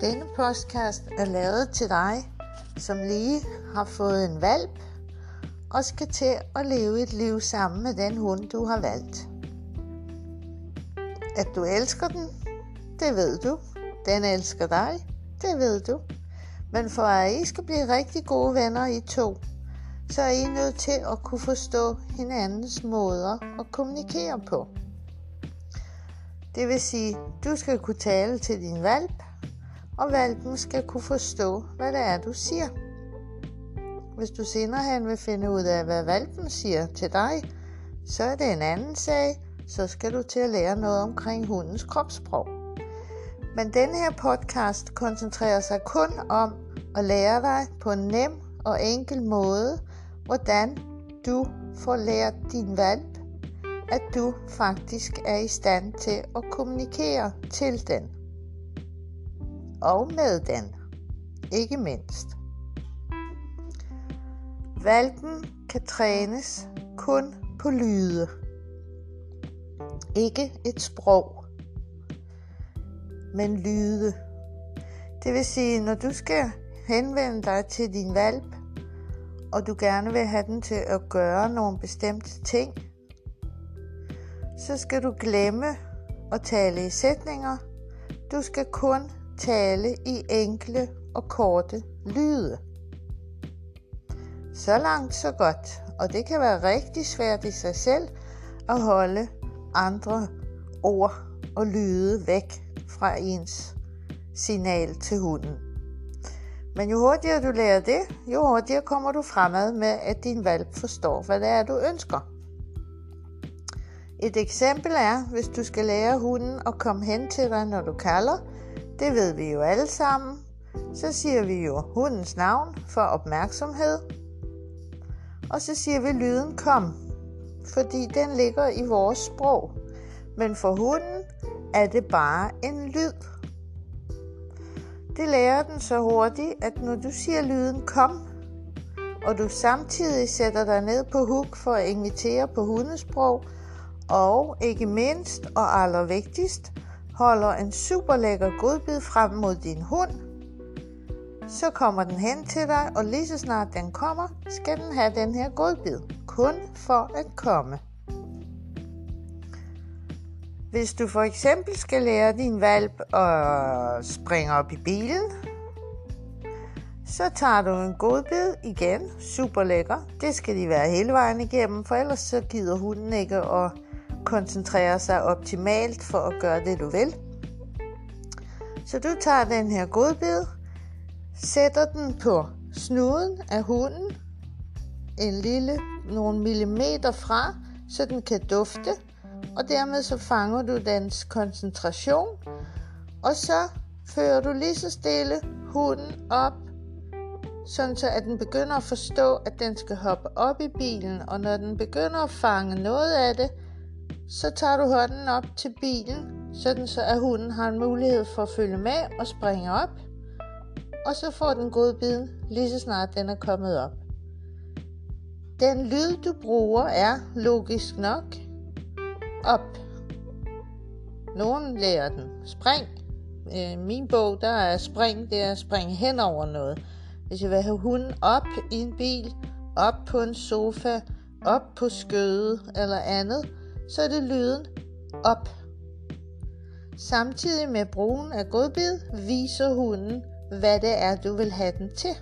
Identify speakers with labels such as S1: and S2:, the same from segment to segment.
S1: Denne podcast er lavet til dig, som lige har fået en valp og skal til at leve et liv sammen med den hund, du har valgt. At du elsker den, det ved du. Den elsker dig, det ved du. Men for at I skal blive rigtig gode venner i to, så er I nødt til at kunne forstå hinandens måder at kommunikere på. Det vil sige, du skal kunne tale til din valp, og valpen skal kunne forstå, hvad det er, du siger. Hvis du senere hen vil finde ud af, hvad valpen siger til dig, så er det en anden sag, så skal du til at lære noget omkring hundens kropssprog. Men denne her podcast koncentrerer sig kun om at lære dig på en nem og enkel måde, hvordan du får lært din valp, at du faktisk er i stand til at kommunikere til den og med den, ikke mindst. Valpen kan trænes kun på lyde, ikke et sprog, men lyde. Det vil sige, når du skal henvende dig til din valp, og du gerne vil have den til at gøre nogle bestemte ting, så skal du glemme at tale i sætninger. Du skal kun tale i enkle og korte lyde. Så langt, så godt. Og det kan være rigtig svært i sig selv at holde andre ord og lyde væk fra ens signal til hunden. Men jo hurtigere du lærer det, jo hurtigere kommer du fremad med, at din valp forstår, hvad det er, du ønsker. Et eksempel er, hvis du skal lære hunden at komme hen til dig, når du kalder, det ved vi jo alle sammen. Så siger vi jo hundens navn for opmærksomhed. Og så siger vi lyden kom, fordi den ligger i vores sprog. Men for hunden er det bare en lyd. Det lærer den så hurtigt, at når du siger lyden kom, og du samtidig sætter dig ned på huk for at invitere på hundesprog, og ikke mindst og allervigtigst, holder en super lækker godbid frem mod din hund, så kommer den hen til dig, og lige så snart den kommer, skal den have den her godbid. Kun for at komme. Hvis du for eksempel skal lære din valp at springe op i bilen, så tager du en godbid igen, super lækker. Det skal de være hele vejen igennem, for ellers så gider hunden ikke at koncentrere sig optimalt for at gøre det, du vil. Så du tager den her godbid, sætter den på snuden af hunden, en lille, nogle millimeter fra, så den kan dufte, og dermed så fanger du dens koncentration, og så fører du lige så stille hunden op, sådan så at den begynder at forstå, at den skal hoppe op i bilen, og når den begynder at fange noget af det, så tager du hånden op til bilen, sådan så at hunden har en mulighed for at følge med og springe op. Og så får den godbiden lige så snart den er kommet op. Den lyd du bruger er logisk nok op. Nogen lærer den spring. I min bog der er spring, det er at springe hen over noget. Hvis jeg vil have hunden op i en bil, op på en sofa, op på skødet eller andet, så er det lyden op. Samtidig med brugen af godbid viser hunden, hvad det er, du vil have den til.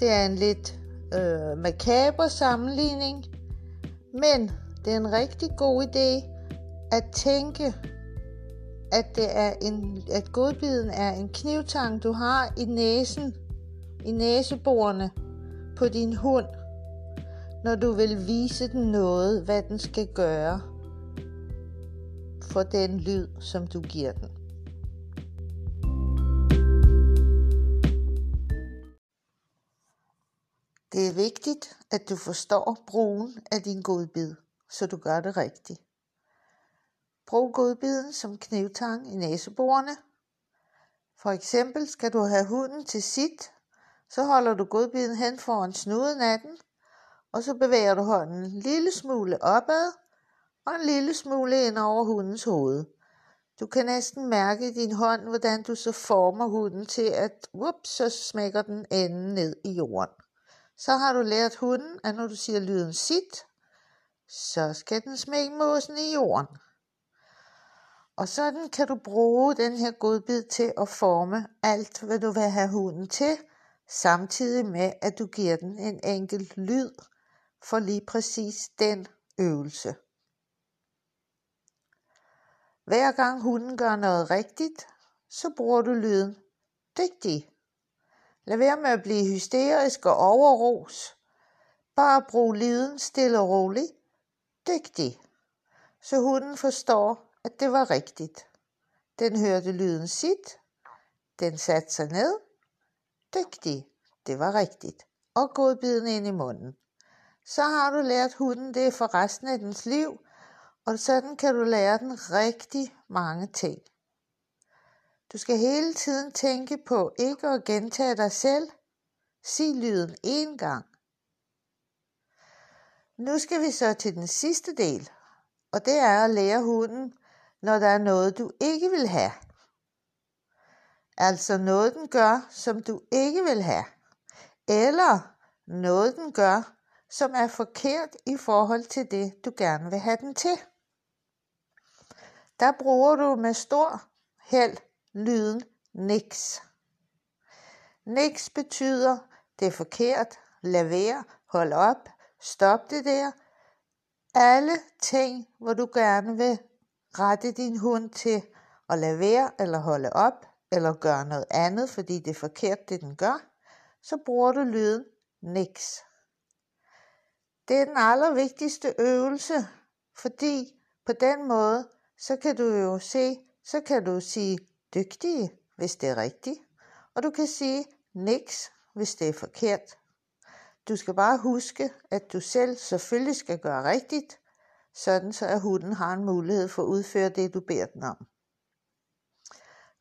S1: Det er en lidt øh, makaber sammenligning, men det er en rigtig god idé at tænke, at, det er en, at godbiden er en knivtang, du har i næsen, i næseborene på din hund – når du vil vise den noget, hvad den skal gøre for den lyd, som du giver den. Det er vigtigt, at du forstår brugen af din godbid, så du gør det rigtigt. Brug godbiden som knivtang i næseborene. For eksempel skal du have hunden til sit, så holder du godbiden hen foran snuden af den – og så bevæger du hånden en lille smule opad og en lille smule ind over hundens hoved. Du kan næsten mærke i din hånd, hvordan du så former hunden til, at whoops, så smækker den enden ned i jorden. Så har du lært hunden, at når du siger lyden sit, så skal den smække måsen i jorden. Og sådan kan du bruge den her godbid til at forme alt, hvad du vil have hunden til, samtidig med, at du giver den en enkelt lyd for lige præcis den øvelse. Hver gang hunden gør noget rigtigt, så bruger du lyden dygtig. Lad være med at blive hysterisk og overros. Bare brug lyden stille og roligt. Dygtig. Så hunden forstår, at det var rigtigt. Den hørte lyden sit. Den satte sig ned. Dygtig. Det var rigtigt. Og godbiden ind i munden. Så har du lært hunden det for resten af dens liv, og sådan kan du lære den rigtig mange ting. Du skal hele tiden tænke på ikke at gentage dig selv. Sig lyden én gang. Nu skal vi så til den sidste del, og det er at lære hunden, når der er noget, du ikke vil have. Altså noget, den gør, som du ikke vil have. Eller noget, den gør, som er forkert i forhold til det, du gerne vil have den til. Der bruger du med stor held lyden niks. Niks betyder, det er forkert, lad være, hold op, stop det der. Alle ting, hvor du gerne vil rette din hund til at lade være, eller holde op, eller gøre noget andet, fordi det er forkert, det den gør, så bruger du lyden niks. Det er den allervigtigste øvelse, fordi på den måde, så kan du jo se, så kan du sige dygtige, hvis det er rigtigt, og du kan sige niks, hvis det er forkert. Du skal bare huske, at du selv selvfølgelig skal gøre rigtigt, sådan så at hunden har en mulighed for at udføre det, du beder den om.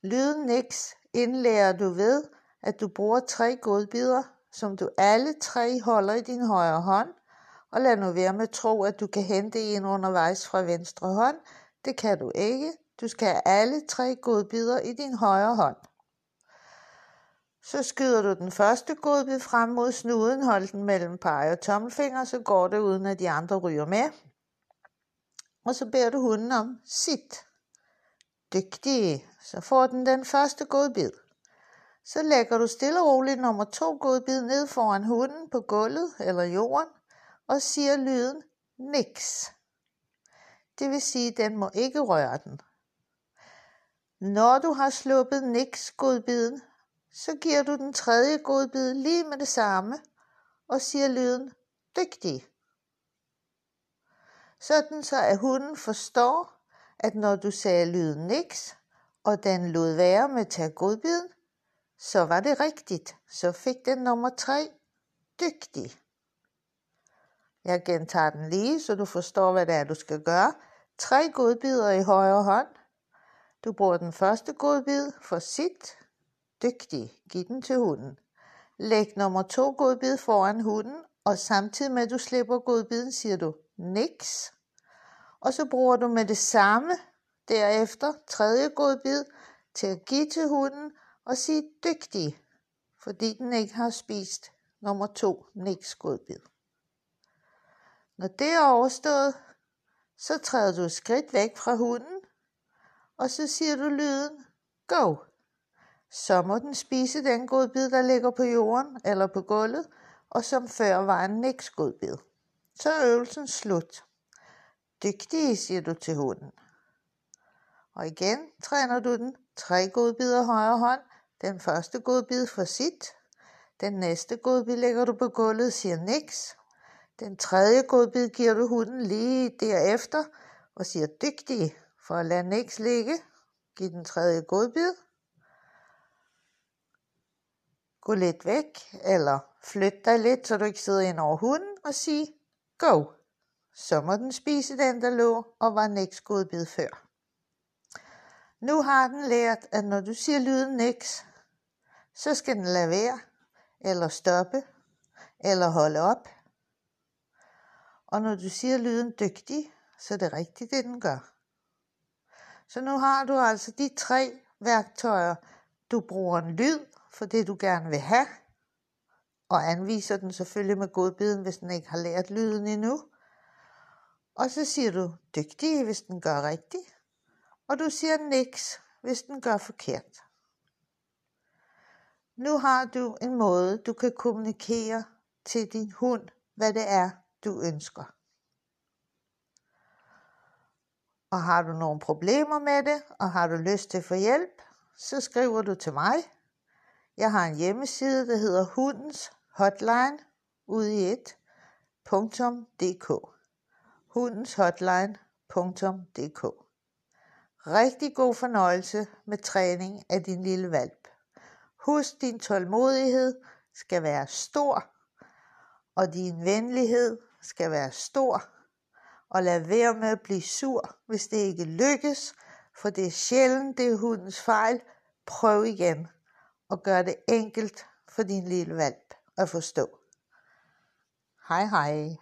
S1: Lyden niks indlærer du ved, at du bruger tre godbidder, som du alle tre holder i din højre hånd, og lad nu være med at tro, at du kan hente en undervejs fra venstre hånd. Det kan du ikke. Du skal have alle tre godbidder i din højre hånd. Så skyder du den første godbid frem mod snuden, hold den mellem pege og tommelfinger, så går det uden at de andre ryger med. Og så beder du hunden om sit. Dygtig. Så får den den første godbid. Så lægger du stille og roligt nummer to godbid ned foran hunden på gulvet eller jorden, og siger lyden niks. Det vil sige, at den må ikke røre den. Når du har sluppet niks godbiden, så giver du den tredje godbid lige med det samme og siger lyden dygtig. Sådan så at hunden forstår, at når du sagde lyden niks, og den lod være med at tage godbiden, så var det rigtigt. Så fik den nummer tre dygtig. Jeg gentager den lige, så du forstår, hvad det er, du skal gøre. Tre godbidder i højre hånd. Du bruger den første godbid for sit. Dygtig. Giv den til hunden. Læg nummer to godbid foran hunden, og samtidig med at du slipper godbiden, siger du niks. Og så bruger du med det samme derefter tredje godbid til at give til hunden og sige dygtig, fordi den ikke har spist nummer to niks godbid. Når det er overstået, så træder du et skridt væk fra hunden, og så siger du lyden go. Så må den spise den godbid, der ligger på jorden eller på gulvet, og som før var en niks godbid. Så er øvelsen slut. Dygtig, siger du til hunden. Og igen træner du den tre godbidder højre hånd. Den første godbid for sit. Den næste godbid lægger du på gulvet, siger niks. Den tredje godbid giver du hunden lige derefter og siger dygtig for at lade niks ligge. Giv den tredje godbid. Gå lidt væk, eller flyt dig lidt, så du ikke sidder ind over hunden, og sig go. Så må den spise den, der lå og var niks godbid før. Nu har den lært, at når du siger lyden niks, så skal den lade være, eller stoppe, eller holde op, og når du siger lyden dygtig, så er det rigtigt, det den gør. Så nu har du altså de tre værktøjer. Du bruger en lyd for det, du gerne vil have, og anviser den selvfølgelig med godbiden, hvis den ikke har lært lyden endnu. Og så siger du dygtig, hvis den gør rigtigt, og du siger niks, hvis den gør forkert. Nu har du en måde, du kan kommunikere til din hund, hvad det er, du ønsker. Og har du nogle problemer med det, og har du lyst til at få hjælp, så skriver du til mig. Jeg har en hjemmeside, der hedder hundens hotline ude i et, .dk. hundenshotline.dk Rigtig god fornøjelse med træning af din lille valp. Husk, din tålmodighed skal være stor, og din venlighed skal være stor. Og lad være med at blive sur, hvis det ikke lykkes, for det er sjældent, det er hundens fejl. Prøv igen og gør det enkelt for din lille valp at forstå. Hej hej.